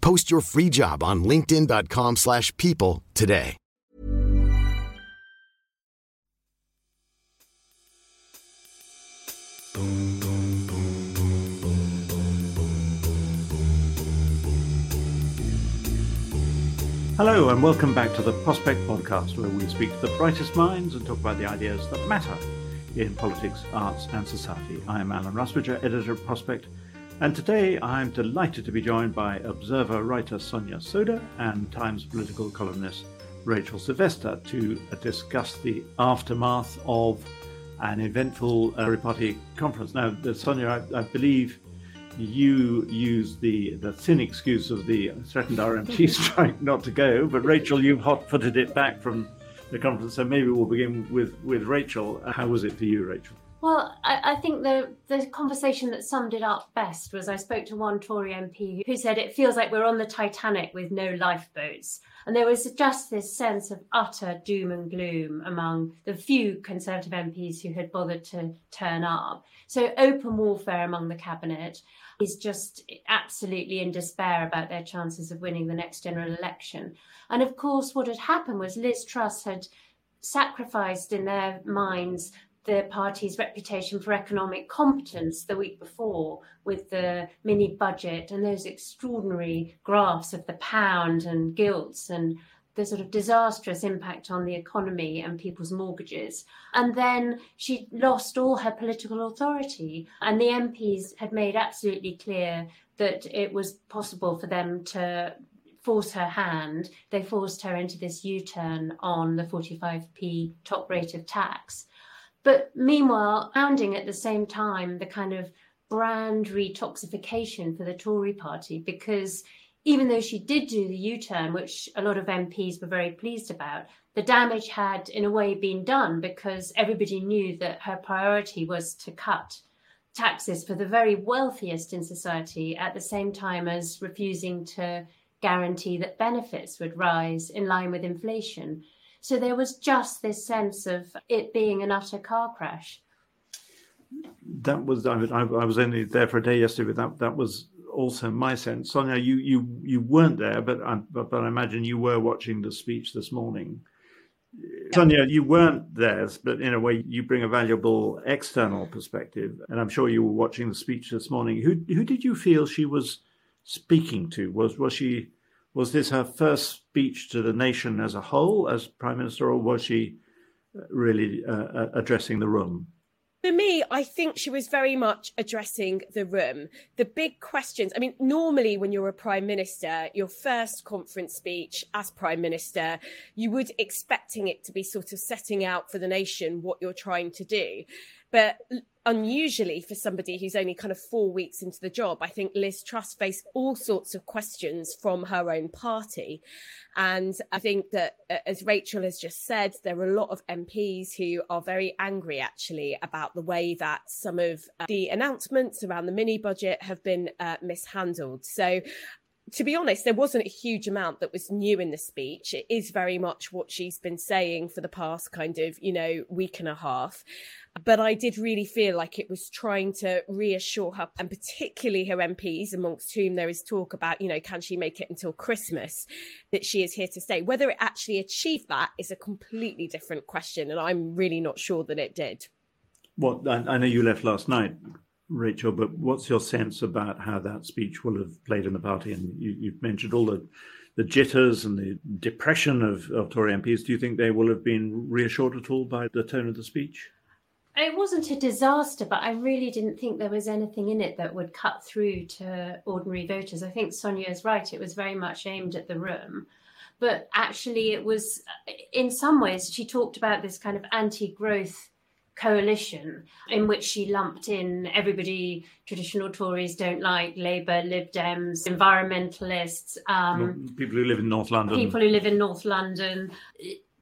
Post your free job on linkedin.com/people slash people today. Hello, and welcome back to the Prospect Podcast, where we speak to the brightest minds and talk about the ideas that matter in politics, arts, and society. I am Alan Rusbridger, editor of Prospect, and today I'm delighted to be joined by Observer writer Sonia Sodha and Times political columnist Rachel Sylvester to discuss the aftermath of an eventful uh, Party conference. Now, Sonia, I, I believe you used the, the thin excuse of the threatened RMT strike not to go, but Rachel, you've hot footed it back from the conference. So maybe we'll begin with, with Rachel. How was it for you, Rachel? Well, I, I, think the the conversation that summed it up best was I spoke to one Tory MP who said it feels like we're on the Titanic with no lifeboats. And there was just this sense of utter doom and gloom among the few Conservative MPs who had bothered to turn up. So open warfare among the cabinet is just absolutely in despair about their chances of winning the next general election. And of course, what had happened was Liz Truss had sacrificed in their minds the party's reputation for economic competence the week before with the mini budget and those extraordinary graphs of the pound and gilts and the sort of disastrous impact on the economy and people's mortgages. And then she lost all her political authority. And the MPs had made absolutely clear that it was possible for them to force her hand. They forced her into this U turn on the 45p top rate of tax. But meanwhile, founding at the same time the kind of brand retoxification for the Tory party, because even though she did do the U turn, which a lot of MPs were very pleased about, the damage had in a way been done because everybody knew that her priority was to cut taxes for the very wealthiest in society at the same time as refusing to guarantee that benefits would rise in line with inflation. So there was just this sense of it being an utter car crash. That was I, I was only there for a day yesterday, but that that was also my sense. Sonia, you you you weren't there, but I, but, but I imagine you were watching the speech this morning. Sonia, you weren't there, but in a way, you bring a valuable external perspective, and I'm sure you were watching the speech this morning. Who who did you feel she was speaking to? Was was she was this her first speech to the nation as a whole as prime minister, or was she really uh, uh, addressing the room? For me, I think she was very much addressing the room. The big questions. I mean, normally when you're a prime minister, your first conference speech as prime minister, you would expecting it to be sort of setting out for the nation what you're trying to do. But unusually for somebody who's only kind of four weeks into the job, I think Liz Truss faced all sorts of questions from her own party. And I think that, as Rachel has just said, there are a lot of MPs who are very angry actually about the way that some of uh, the announcements around the mini budget have been uh, mishandled. So to be honest, there wasn't a huge amount that was new in the speech. It is very much what she's been saying for the past kind of, you know, week and a half. But I did really feel like it was trying to reassure her, and particularly her MPs, amongst whom there is talk about, you know, can she make it until Christmas, that she is here to stay. Whether it actually achieved that is a completely different question. And I'm really not sure that it did. Well, I know you left last night. Rachel, but what's your sense about how that speech will have played in the party? And you, you mentioned all the, the jitters and the depression of, of Tory MPs, do you think they will have been reassured at all by the tone of the speech? It wasn't a disaster, but I really didn't think there was anything in it that would cut through to ordinary voters. I think Sonia is right. It was very much aimed at the room. But actually, it was, in some ways, she talked about this kind of anti growth coalition in which she lumped in everybody traditional Tories don't like, Labour, Lib Dems, environmentalists, um, people who live in North London. People who live in North London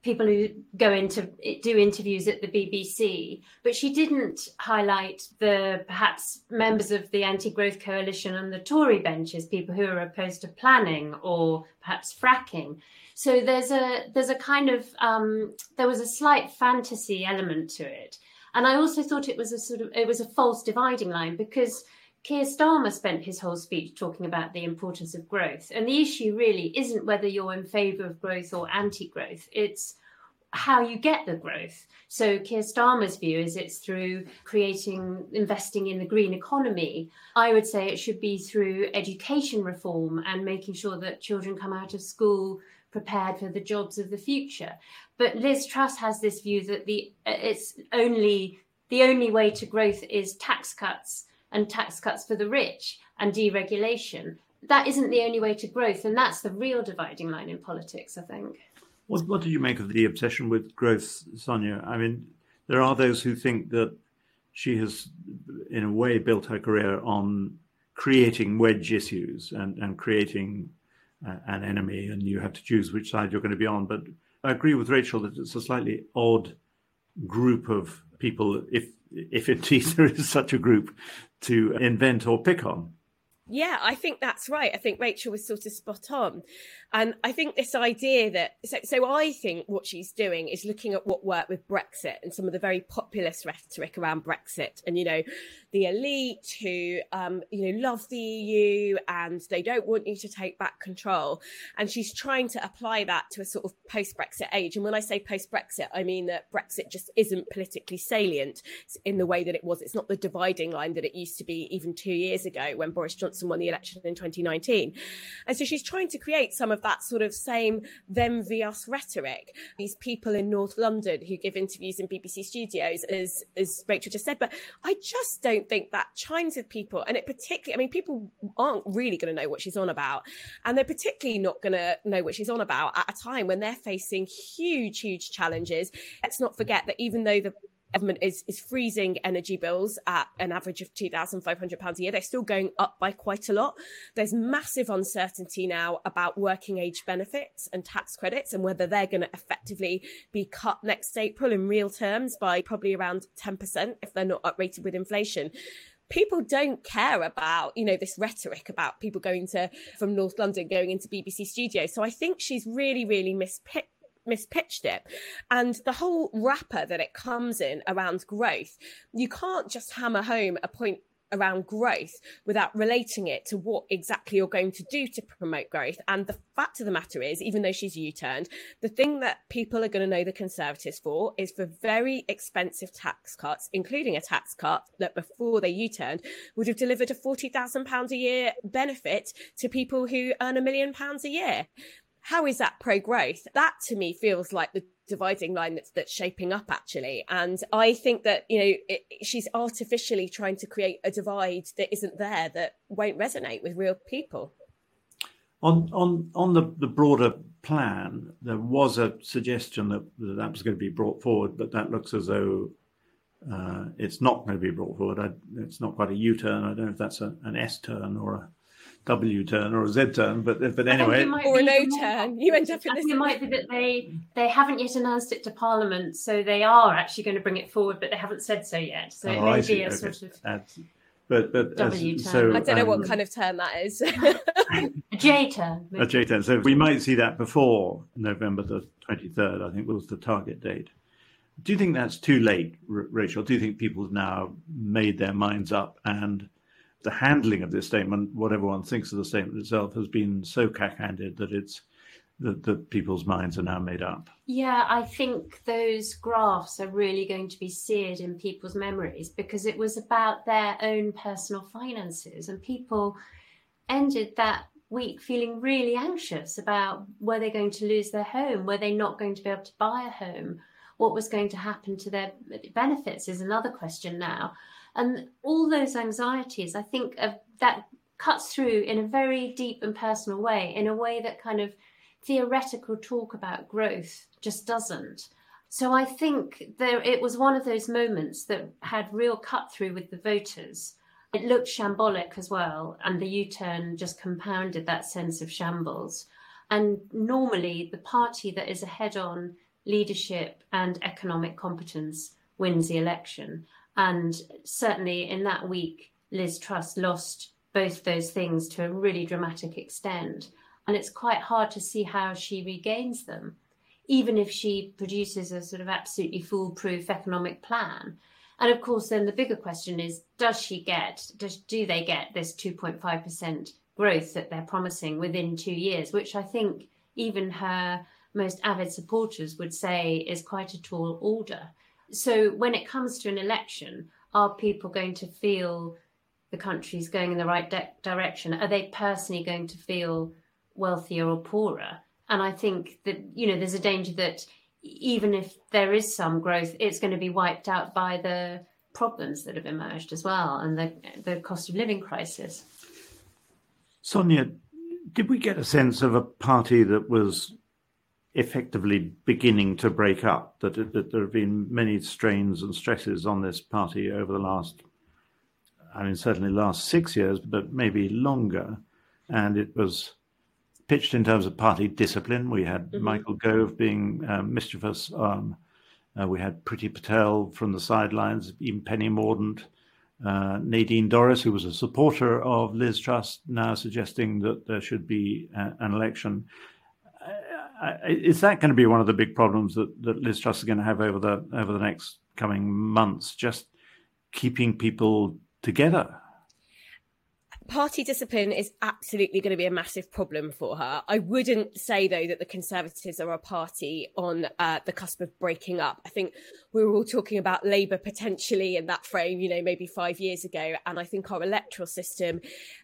people who go into do interviews at the BBC, but she didn't highlight the perhaps members of the anti-growth coalition and the Tory benches, people who are opposed to planning or perhaps fracking. So there's a there's a kind of um, there was a slight fantasy element to it, and I also thought it was a sort of it was a false dividing line because. Keir Starmer spent his whole speech talking about the importance of growth. And the issue really isn't whether you're in favour of growth or anti growth, it's how you get the growth. So Keir Starmer's view is it's through creating, investing in the green economy. I would say it should be through education reform and making sure that children come out of school prepared for the jobs of the future. But Liz Truss has this view that the it's only the only way to growth is tax cuts and tax cuts for the rich and deregulation. That isn't the only way to growth, and that's the real dividing line in politics, I think. What, what did you make of the obsession with growth, Sonia? I mean, there are those who think that she has, in a way, built her career on creating wedge issues and, and creating an enemy, and you have to choose which side you're going to be on. But I agree with Rachel that it's a slightly odd group of people, if if indeed there is such a group, to invent or pick on. Yeah, I think that's right. I think Rachel was sort of spot on. And I think this idea that, so, so I think what she's doing is looking at what worked with Brexit and some of the very populist rhetoric around Brexit. And, you know, the elite who, um, you know, love the EU and they don't want you to take back control. And she's trying to apply that to a sort of post Brexit age. And when I say post Brexit, I mean that Brexit just isn't politically salient in the way that it was. It's not the dividing line that it used to be even two years ago when Boris Johnson won the election in 2019. And so she's trying to create some of that sort of same them v us rhetoric. These people in North London who give interviews in BBC studios, as as Rachel just said, but I just don't think that chimes with people. And it particularly, I mean, people aren't really going to know what she's on about, and they're particularly not going to know what she's on about at a time when they're facing huge, huge challenges. Let's not forget that even though the government is, is freezing energy bills at an average of £2,500 a year. They're still going up by quite a lot. There's massive uncertainty now about working age benefits and tax credits and whether they're going to effectively be cut next April in real terms by probably around 10% if they're not uprated with inflation people don't care about you know this rhetoric about people going to from north london going into bbc studios so i think she's really really mispicked mispitched it. And the whole wrapper that it comes in around growth, you can't just hammer home a point around growth without relating it to what exactly you're going to do to promote growth. And the fact of the matter is, even though she's U turned, the thing that people are going to know the Conservatives for is for very expensive tax cuts, including a tax cut that before they U turned would have delivered a £40,000 a year benefit to people who earn a million pounds a year how is that pro growth? That to me feels like the dividing line that's that's shaping up actually. And i think that you know it, she's artificially trying to create a divide that isn't there that won't resonate with real people. On on on the the broader plan there was a suggestion that that was going to be brought forward but that looks as though uh, it's not going to be brought forward. I, it's not quite a u-turn. I don't know if that's a, an s turn or a W turn or a Z turn, but but anyway, or an O turn. You end up in this. It might be that they they haven't yet announced it to Parliament, so they are actually going to bring it forward, but they haven't said so yet. So oh, it may be a okay. sort of. That's, but but w as, so I don't know um, what kind of turn that is. a J turn. A J turn. So we might see that before November the twenty third. I think was the target date. Do you think that's too late, Rachel? Do you think people have now made their minds up and the handling of this statement, what everyone thinks of the statement itself, has been so cack-handed that it's that, that people's minds are now made up. Yeah, I think those graphs are really going to be seared in people's memories because it was about their own personal finances, and people ended that week feeling really anxious about were they going to lose their home? Were they not going to be able to buy a home? What was going to happen to their benefits is another question now. And all those anxieties, I think, that cuts through in a very deep and personal way, in a way that kind of theoretical talk about growth just doesn't. So I think there it was one of those moments that had real cut through with the voters. It looked shambolic as well, and the U-turn just compounded that sense of shambles. And normally, the party that is ahead on leadership and economic competence wins the election. And certainly in that week, Liz Truss lost both those things to a really dramatic extent. And it's quite hard to see how she regains them, even if she produces a sort of absolutely foolproof economic plan. And of course, then the bigger question is does she get, does, do they get this 2.5% growth that they're promising within two years, which I think even her most avid supporters would say is quite a tall order. So when it comes to an election, are people going to feel the country's going in the right de- direction? Are they personally going to feel wealthier or poorer? And I think that, you know, there's a danger that even if there is some growth, it's going to be wiped out by the problems that have emerged as well and the, the cost of living crisis. Sonia, did we get a sense of a party that was effectively beginning to break up? That, that there have been many strains and stresses on this party over the last I mean, certainly last six years, but maybe longer. And it was pitched in terms of party discipline. We had mm-hmm. Michael Gove being um, mischievous. Um, uh, we had Priti Patel from the sidelines, even Penny Mordaunt, uh, Nadine Dorries, who was a supporter of Liz Truss, now suggesting that there should be a, an election. Is that going to be one of the big problems that, that Liz Truss is going to have over the over the next coming months? Just keeping people together. Party discipline is absolutely going to be a massive problem for her. I wouldn't say, though, that the Conservatives are a party on uh, the cusp of breaking up. I think we were all talking about Labour potentially in that frame, you know, maybe five years ago. And I think our electoral system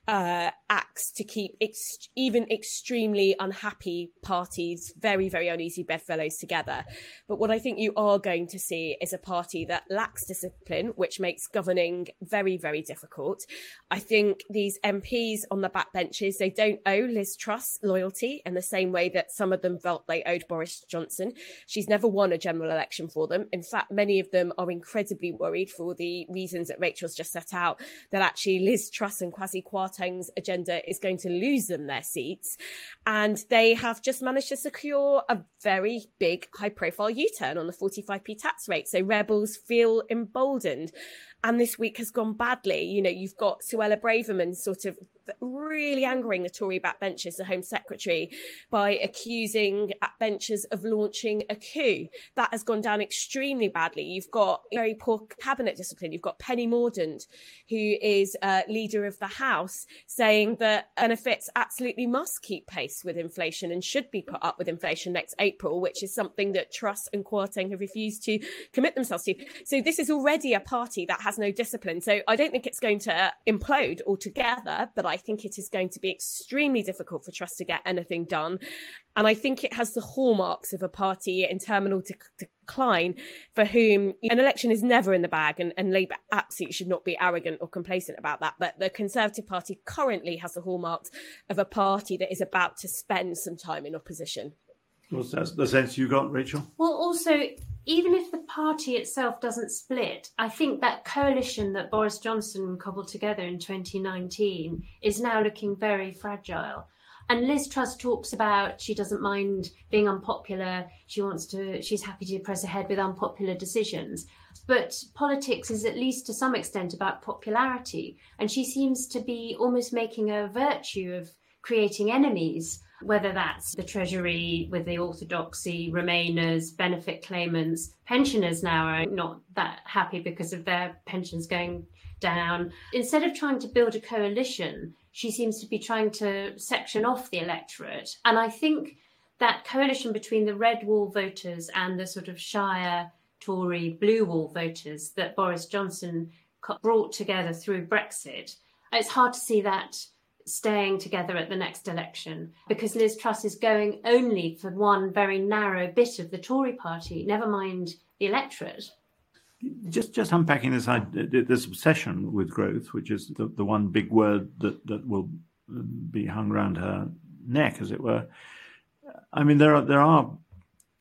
uh, acts to keep ex- even extremely unhappy parties, very, very uneasy bedfellows together. But what I think you are going to see is a party that lacks discipline, which makes governing very, very difficult. I think these MPs on the backbenches, they don't owe Liz Truss loyalty in the same way that some of them felt they owed Boris Johnson. She's never won a general election for them. In fact, many of them are incredibly worried for the reasons that Rachel's just set out, that actually Liz Truss and Kwasi Kwarteng's agenda is going to lose them their seats. And they have just managed to secure a very big high profile U turn on the 45p tax rate. So rebels feel emboldened and this week has gone badly. You know, you've got Suella Braverman sort of really angering the Tory backbenchers, the Home Secretary, by accusing backbenchers of launching a coup. That has gone down extremely badly. You've got very poor cabinet discipline. You've got Penny Mordaunt, who is uh, leader of the House, saying that benefits absolutely must keep pace with inflation and should be put up with inflation next April, which is something that Truss and Kwarteng have refused to commit themselves to. So this is already a party that has no discipline. So I don't think it's going to implode altogether, but I think it is going to be extremely difficult for Truss to get anything done. And I think it has the hallmarks of a party in terminal de- decline for whom an election is never in the bag. And, and Labour absolutely should not be arrogant or complacent about that. But the Conservative Party currently has the hallmarks of a party that is about to spend some time in opposition. Well, that's the sense you got, Rachel? Well, also, even if the party itself doesn't split, I think that coalition that Boris Johnson cobbled together in 2019 is now looking very fragile. And Liz Truss talks about she doesn't mind being unpopular. She wants to, she's happy to press ahead with unpopular decisions. But politics is at least to some extent about popularity. And she seems to be almost making a virtue of creating enemies whether that's the Treasury with the orthodoxy, Remainers, benefit claimants, pensioners now are not that happy because of their pensions going down. Instead of trying to build a coalition, she seems to be trying to section off the electorate. And I think that coalition between the red wall voters and the sort of shire Tory blue wall voters that Boris Johnson brought together through Brexit, it's hard to see that staying together at the next election because Liz Truss is going only for one very narrow bit of the Tory party, never mind the electorate. Just, just unpacking this, this obsession with growth, which is the, the one big word that, that will be hung around her neck, as it were. I mean, there are there are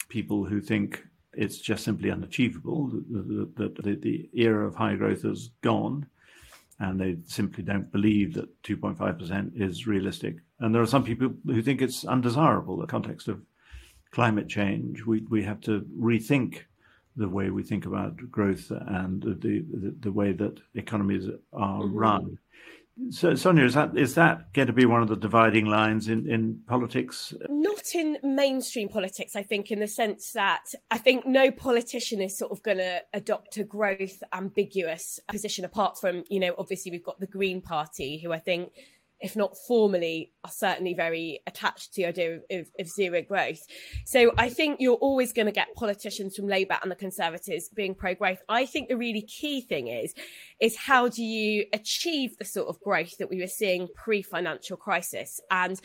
people who think it's just simply unachievable. That the, the, the, era of high growth is gone, and they simply don't believe that 2.5% is realistic. And there are some people who think it's undesirable. In the context of climate change, we we have to rethink the way we think about growth and the the, the way that economies are mm-hmm. run. So, Sonia, is that is that going to be one of the dividing lines in, in politics? Not in mainstream politics, I think, in the sense that I think no politician is sort of going to adopt a growth ambiguous position. Apart from, you know, obviously we've got the Green Party, who I think if not formally, are certainly very attached to the idea of, of, of zero growth. So I think you're always going to get politicians from Labour and the Conservatives being pro growth. I think the really key thing is, is how do you achieve the sort of growth that we were seeing pre financial crisis? And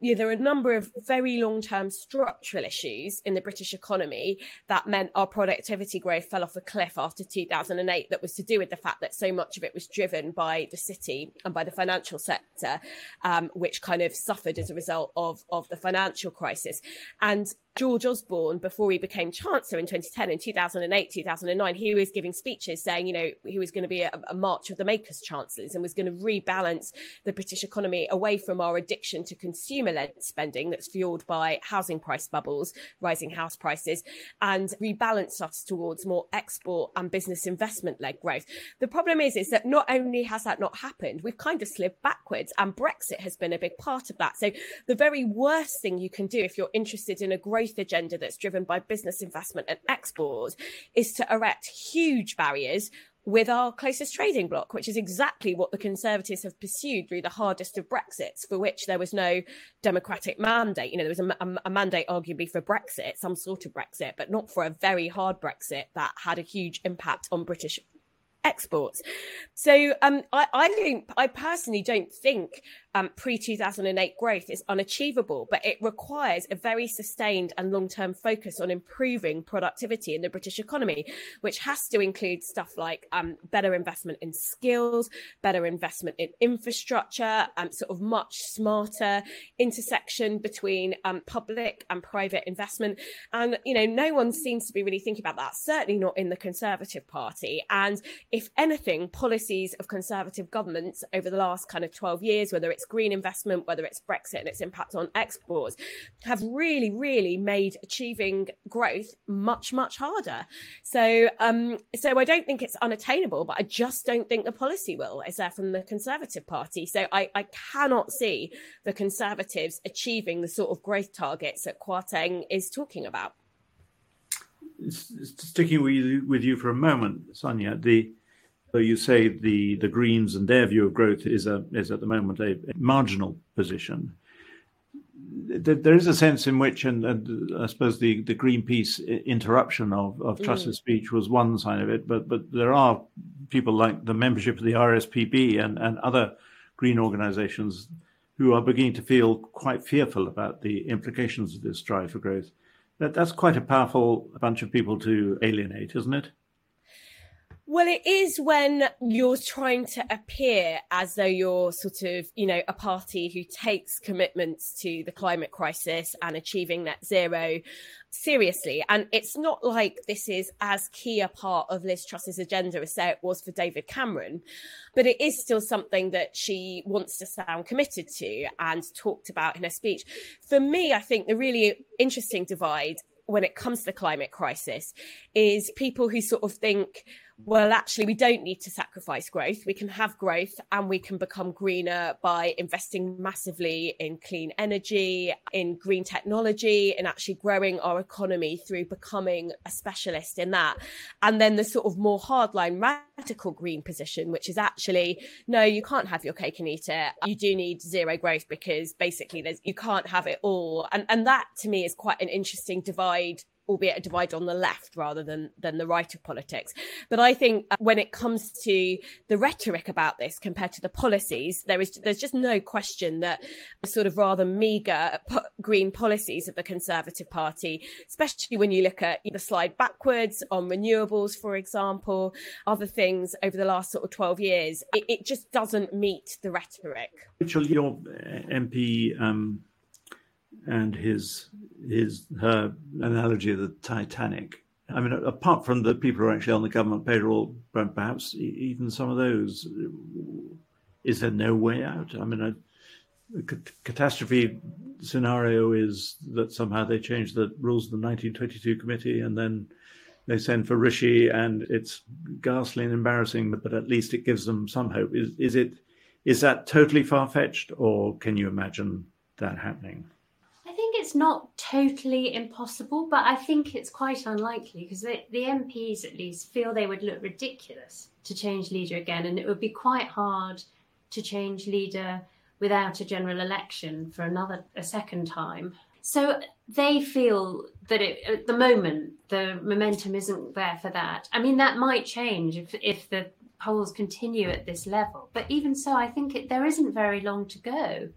you know, there are a number of very long term structural issues in the British economy that meant our productivity growth fell off a cliff after 2008. That was to do with the fact that so much of it was driven by the city and by the financial sector, um, which kind of suffered as a result of, of the financial crisis. And George Osborne, before he became Chancellor in 2010, in 2008, 2009, he was giving speeches saying, you know, he was going to be a, a march of the makers chancellors and was going to rebalance the British economy away from our addiction to consumer led spending that's fueled by housing price bubbles, rising house prices, and rebalance us towards more export and business investment led growth. The problem is, is that not only has that not happened, we've kind of slid backwards, and Brexit has been a big part of that. So the very worst thing you can do if you're interested in a growth growth agenda that's driven by business investment and export is to erect huge barriers with our closest trading bloc, which is exactly what the Conservatives have pursued through the hardest of Brexits, for which there was no democratic mandate. You know, there was a, a, a, mandate arguably for Brexit, some sort of Brexit, but not for a very hard Brexit that had a huge impact on British exports. So um, I, I I personally don't think um, pre 2008 growth is unachievable, but it requires a very sustained and long term focus on improving productivity in the British economy, which has to include stuff like um, better investment in skills, better investment in infrastructure, um, sort of much smarter intersection between um, public and private investment. And, you know, no one seems to be really thinking about that, certainly not in the Conservative Party. And if anything, policies of Conservative governments over the last kind of 12 years, whether it's it's green investment, whether it's Brexit and its impact on exports, have really, really made achieving growth much, much harder. So, um, so I don't think it's unattainable, but I just don't think the policy will is there from the Conservative Party. So I, I cannot see the Conservatives achieving the sort of growth targets that Kwarteng is talking about. Sticking with you, with you for a moment, Sonia, the so you say the, the Greens and their view of growth is a is at the moment a, a marginal position. There is a sense in which, and, and, I suppose the, the Greenpeace interruption of, of. Truss's mm. speech was one sign of it, but but there are people like the membership of the RSPB and, and other green organizations who are beginning to feel quite fearful about the implications of this drive for growth. That that's quite a powerful bunch of people to alienate, isn't it? Well, it is when you're trying to appear as though you're sort of, you know, a party who takes commitments to the climate crisis and achieving net zero seriously. And it's not like this is as key a part of Liz Truss's agenda as say it was for David Cameron, but it is still something that she wants to sound committed to and talked about in her speech. For me, I think the really interesting divide when it comes to the climate crisis is people who sort of think, well, actually, we don't need to sacrifice growth. We can have growth and we can become greener by investing massively in clean energy, in green technology, and actually growing our economy through becoming a specialist in that. And then the sort of more hardline radical green position, which is actually, no, you can't have your cake and eat it. You do need zero growth because basically there's, you can't have it all. And, and that to me is quite an interesting divide albeit a divide on the left rather than than the right of politics. But I think uh, when it comes to the rhetoric about this compared to the policies, there is there's just no question that sort of rather meagre green policies of the Conservative Party, especially when you look at the slide backwards on renewables, for example, other things over the last sort of 12 years, it, it just doesn't meet the rhetoric. Rachel, your MP um, and his his her analogy of the Titanic. I mean, apart from the people who are actually on the government payroll, perhaps even some of those, is there no way out? I mean, a, catastrophe scenario is that somehow they change the rules of the 1922 committee and then they send for Rishi, and it's ghastly and embarrassing, but, but at least it gives them some hope. Is is it is that totally far fetched, or can you imagine that happening? It's not totally impossible, but I think it's quite unlikely because the, the MPs at least feel they would look ridiculous to change leader again, and it would be quite hard to change leader without a general election for another a second time. So they feel that it, at the moment the momentum isn't there for that. I mean, that might change if if the polls continue at this level, but even so, I think it, there isn't very long to go,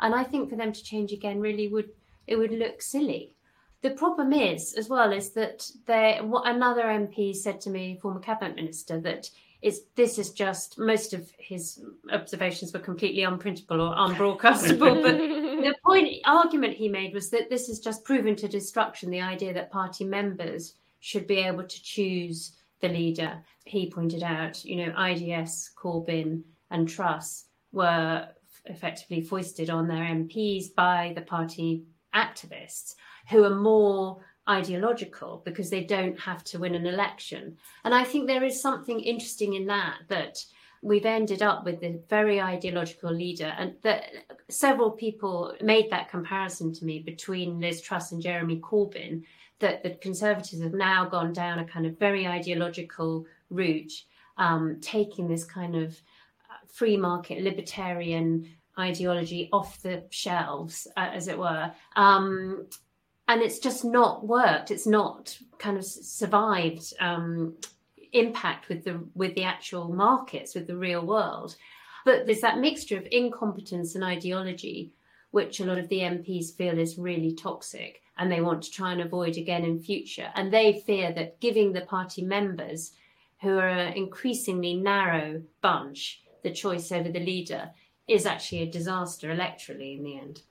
and I think for them to change again really would it would look silly. The problem is, as well, is that there. What another MP said to me, former cabinet minister, that is this is just most of his observations were completely unprintable or unbroadcastable. but the point argument he made was that this is just proven to destruction. The idea that party members should be able to choose the leader. He pointed out, you know, IDS, Corbyn, and Truss were effectively foisted on their MPs by the party activists who are more ideological because they don't have to win an election. And I think there is something interesting in that, that we've ended up with a very ideological leader. And that several people made that comparison to me between Liz Truss and Jeremy Corbyn, that the Conservatives have now gone down a kind of very ideological route, um, taking this kind of uh, free market libertarian ideology off the shelves, uh, as it were. Um, and it's just not worked. It's not kind of survived um, impact with the with the actual markets, with the real world. But there's that mixture of incompetence and ideology, which a lot of the MPs feel is really toxic, and they want to try and avoid again in future. And they fear that giving the party members, who are an increasingly narrow bunch, the choice over the leader is actually a disaster electorally in the end.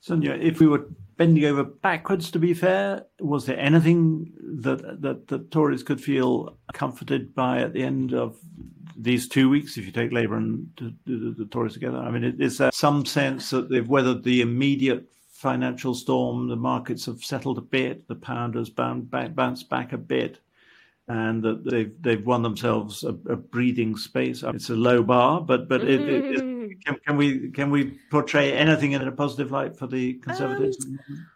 Sonia, if we were bending over backwards, to be fair, was there anything that that the Tories could feel comforted by at the end of these two weeks, if you take Labour and the, the, the Tories together? I mean, is there some sense that they've weathered the immediate financial storm, the markets have settled a bit, the pound has back, bounced back a bit, and that they've they've won themselves a, a breathing space. It's a low bar, but but it, it, can, can, we can we portray anything in a positive light for the Conservatives? Um,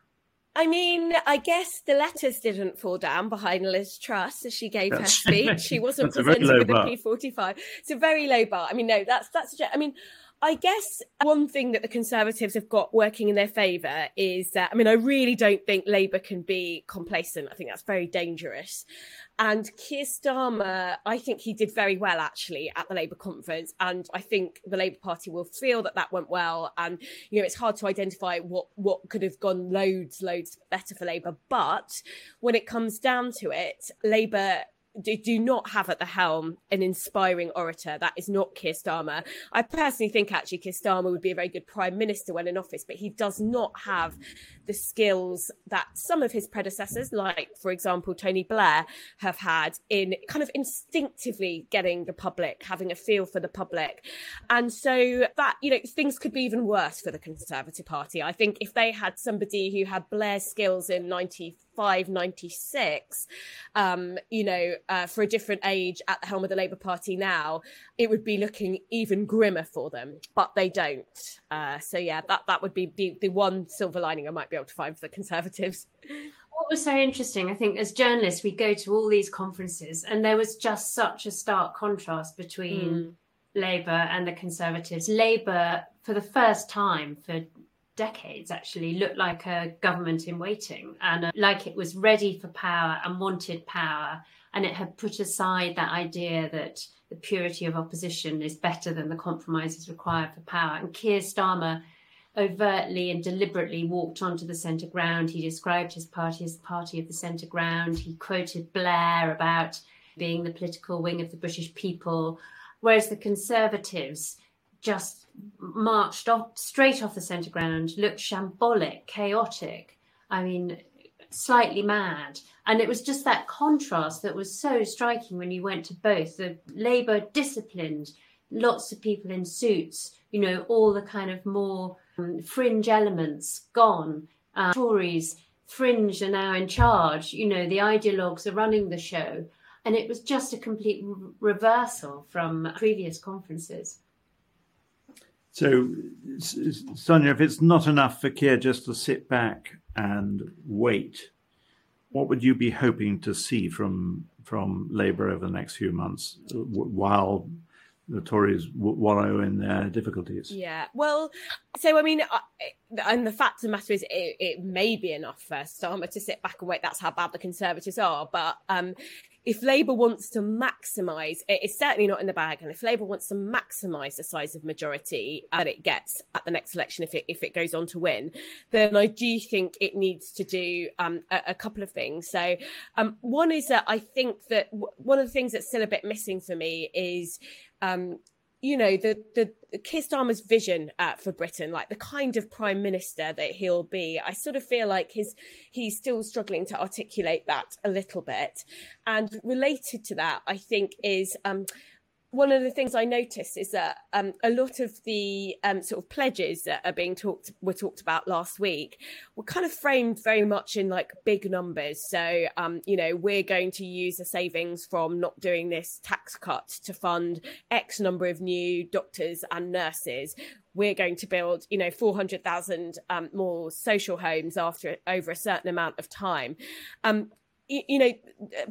I mean, I guess the letters didn't fall down behind Liz Truss as she gave her speech. She wasn't presented with bar. a P45. It's a very low bar. I mean, no, that's that's. I mean, I guess one thing that the Conservatives have got working in their favour is that, I mean, I really don't think Labour can be complacent. I think that's very dangerous. And Keir Starmer, I think he did very well actually at the Labour conference. And I think the Labour Party will feel that that went well. And, you know, it's hard to identify what, what could have gone loads, loads better for Labour. But when it comes down to it, Labour do, do not have at the helm an inspiring orator. That is not Keir Starmer. I personally think actually Keir Starmer would be a very good prime minister when in office, but he does not have the skills that some of his predecessors, like for example Tony Blair, have had in kind of instinctively getting the public, having a feel for the public, and so that you know things could be even worse for the Conservative Party. I think if they had somebody who had Blair's skills in ninety 596, um, you know, uh, for a different age at the helm of the Labour Party now, it would be looking even grimmer for them, but they don't. Uh, so, yeah, that, that would be the, the one silver lining I might be able to find for the Conservatives. What was so interesting, I think, as journalists, we go to all these conferences, and there was just such a stark contrast between mm. Labour and the Conservatives. Labour, for the first time for decades actually looked like a government in waiting and uh, like it was ready for power and wanted power and it had put aside that idea that the purity of opposition is better than the compromises required for power. And Keir Starmer overtly and deliberately walked onto the centre ground. He described his party as the party of the centre ground. He quoted Blair about being the political wing of the British people, whereas the Conservatives just marched off straight off the centre ground, looked shambolic, chaotic. I mean, slightly mad. And it was just that contrast that was so striking when you went to both. The Labour disciplined, lots of people in suits, you know, all the kind of more um, fringe elements gone. Uh, Tories, fringe are now in charge, you know, the ideologues are running the show. And it was just a complete re- reversal from previous conferences. So, Sonia, if it's not enough for Keir just to sit back and wait, what would you be hoping to see from from Labour over the next few months while the Tories wallow in their difficulties? Yeah, well, so I mean, and the fact of the matter is, it, it may be enough for Starmer to sit back and wait. That's how bad the Conservatives are. But um, if Labour wants to maximise, it's certainly not in the bag. And if Labour wants to maximise the size of majority that it gets at the next election, if it if it goes on to win, then I do think it needs to do um, a, a, couple of things. So um, one is that I think that w- one of the things that's still a bit missing for me is um, you know the the, Keir Starmer's vision uh, for Britain, like the kind of prime minister that he'll be. I sort of feel like his he's still struggling to articulate that a little bit. And related to that, I think is um, one of the things I noticed is that um, a lot of the um, sort of pledges that are being talked were talked about last week were kind of framed very much in like big numbers. So, um, you know, we're going to use the savings from not doing this tax cut to fund X number of new doctors and nurses. We're going to build, you know, four hundred thousand um, more social homes after over a certain amount of time. Um, you know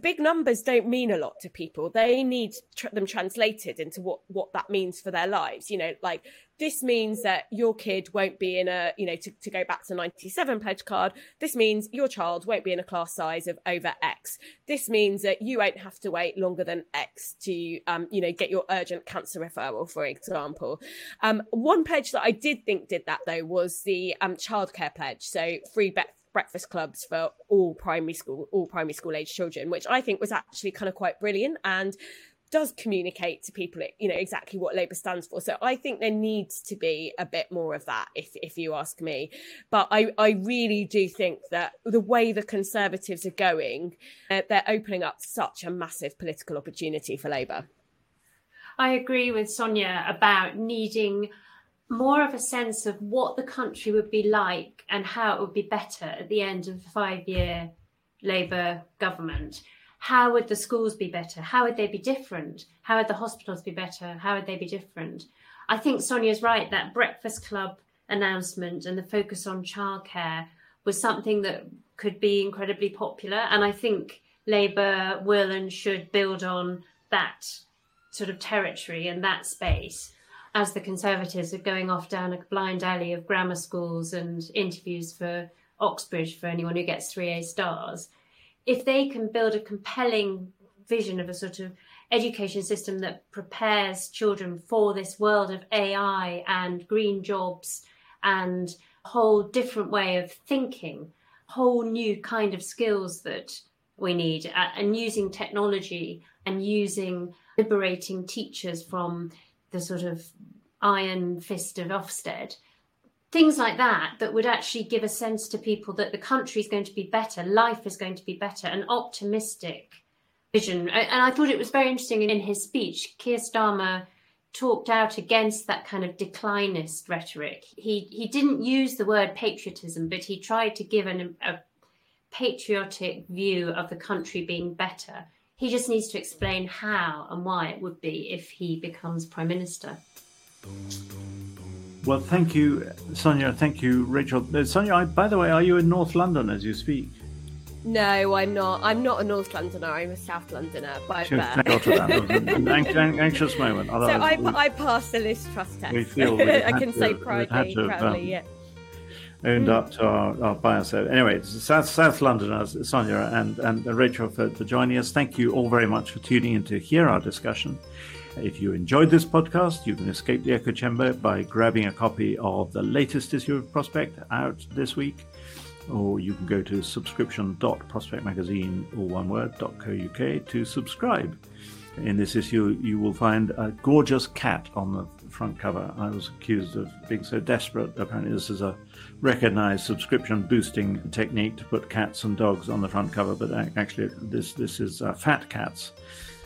big numbers don't mean a lot to people. They need tr- them translated into what what that means for their lives. You know like this means that your kid won't be in a you know to, to go back to 97 pledge card. This means your child won't be in a class size of over x. This means that you won't have to wait longer than x to um, you know get your urgent cancer referral for example. Um, one pledge that i did think did that though was the um, childcare pledge. So free be- breakfast clubs for all primary school all primary school age children which i think was actually kind of quite brilliant and does communicate to people you know exactly what labour stands for. So i think there needs to be a bit more of that if if you ask me. But i i really do think that the way the conservatives are going uh, they're opening up such a massive political opportunity for labour. I agree with sonia about needing more of a sense of what the country would be like and how it would be better at the end of the five year Labour government. How would the schools be better? How would they be different? How would the hospitals be better? How would they be different? I think Sonia's right that Breakfast Club announcement and the focus on childcare was something that could be incredibly popular. And I think Labour will and should build on that sort of territory and that space as the Conservatives are going off down a blind alley of grammar schools and interviews for Oxbridge for anyone who gets 3A stars, if they can build a compelling vision of a sort of education system that prepares children for this world of AI and green jobs and a whole different way of thinking, whole new kind of skills that we need, uh, and using technology and using liberating teachers from the sort of iron fist of Ofsted, things like that, that would actually give a sense to people that the country is going to be better, life is going to be better, an optimistic vision. And I thought it was very interesting in his speech, Keir Starmer talked out against that kind of declinist rhetoric. He he didn't use the word patriotism, but he tried to give an, a patriotic view of the country being better. He just needs to explain how and why it would be if he becomes prime minister. Well, thank you, Sonia. Thank you, Rachel. Uh, Sonia, I, by the way, are you in North London as you speak? No, I'm not. I'm not a North Londoner. I'm a South Londoner by birth. Thank God for that. an, an anxious moment. Otherwise, so I, we, I passed the Liz Truss test. We feel I can say proudly, proudly, um, yeah. Owned mm. up to our, our. So anyway, South South Londoners, Sonia and, and Rachel for, for joining us. Thank you all very much for tuning in to hear our discussion. If you enjoyed this podcast, you can escape the echo chamber by grabbing a copy of the latest issue of Prospect out this week, or you can go to subscription.prospectmagazine, all one word, .co.uk to subscribe. In this issue, you will find a gorgeous cat on the front cover. I was accused of being so desperate. Apparently, this is a recognized subscription boosting technique to put cats and dogs on the front cover, but actually, this, this is uh, fat cats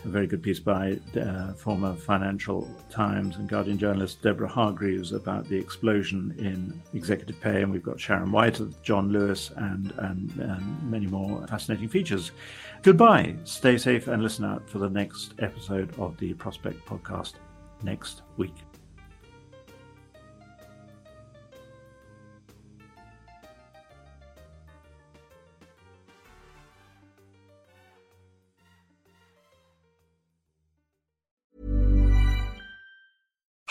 a very good piece by uh, former Financial Times and Guardian journalist Deborah Hargreaves about the explosion in executive pay. And we've got Sharon White, John Lewis, and, and, and many more fascinating features. Goodbye. Stay safe and listen out for the next episode of the Prospect podcast next week.